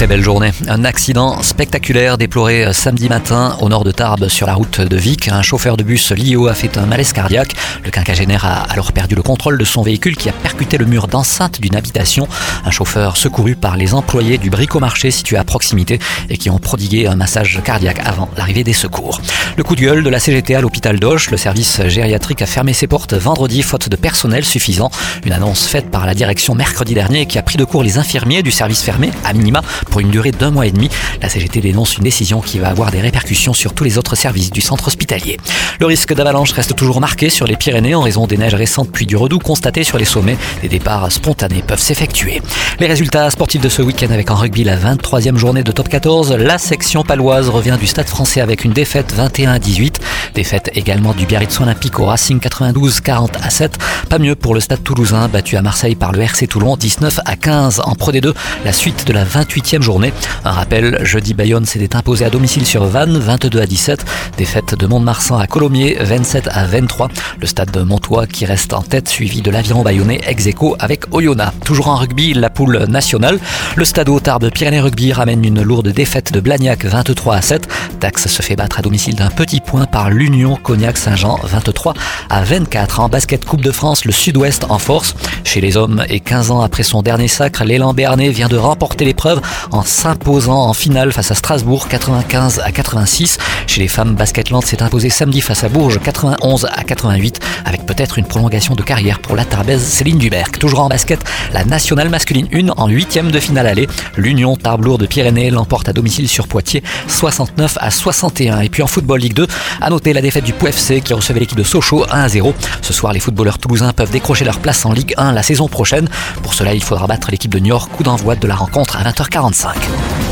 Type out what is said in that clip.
Très belle journée. Un accident spectaculaire déploré samedi matin au nord de Tarbes sur la route de Vic. Un chauffeur de bus Lio a fait un malaise cardiaque. Le quinquagénaire a alors perdu le contrôle de son véhicule qui a percuté le mur d'enceinte d'une habitation. Un chauffeur secouru par les employés du bricomarché situé à proximité et qui ont prodigué un massage cardiaque avant l'arrivée des secours. Le coup de gueule de la CGT à l'hôpital d'Auch. Le service gériatrique a fermé ses portes vendredi faute de personnel suffisant. Une annonce faite par la direction mercredi dernier qui a pris de court les infirmiers du service fermé à minima pour une durée d'un mois et demi. La CGT dénonce une décision qui va avoir des répercussions sur tous les autres services du centre hospitalier. Le risque d'avalanche reste toujours marqué sur les Pyrénées en raison des neiges récentes puis du redout constaté sur les sommets. Des départs spontanés peuvent s'effectuer. Les résultats sportifs de ce week-end avec en rugby la 23e journée de top 14. La section paloise revient du stade français avec une défaite 21 à 18. Défaite également du Biarritz Olympique au Racing 92 40 à 7. Pas mieux pour le stade toulousain battu à Marseille par le RC Toulon 19 à 15 en Pro D2. La suite de la 28e journée. Un rappel, jeudi Bayonne s'était imposé à domicile sur Vannes 22 à 17. Défaite de Mont-de-Marsan à Colomiers 27 à 23. Le stade de Montois qui reste en tête suivi de l'aviron bayonnais ex avec Oyonnax. Toujours en rugby, la poule nationale. Le stade de Pyrénées Rugby ramène une lourde défaite de Blagnac 23 à 7. Dax se fait battre à domicile d'un petit point par l'Union Cognac-Saint-Jean 23 à 24. En basket Coupe de France, le Sud-Ouest en force. Chez les hommes et 15 ans après son dernier sacre, l'élan Bernet vient de remporter l'épreuve en s'imposant en finale face à Strasbourg 95 à 86. Chez les femmes, Basketland s'est imposé samedi face à Bourges 91 à 88 avec peut-être une prolongation de carrière pour la Tarbaise Céline Duberc. Toujours en basket, la nationale masculine 1 en huitième de finale aller. L'Union Tarbes de Pyrénées l'emporte à domicile sur Poitiers 69 à 61. Et puis en football Ligue 2, à noter la défaite du POUFC qui recevait l'équipe de Sochaux 1 à 0. Ce soir, les footballeurs toulousains peuvent décrocher leur place en Ligue 1 la saison prochaine. Pour cela, il faudra battre l'équipe de Niort. Coup d'envoi de la rencontre à Brunswick.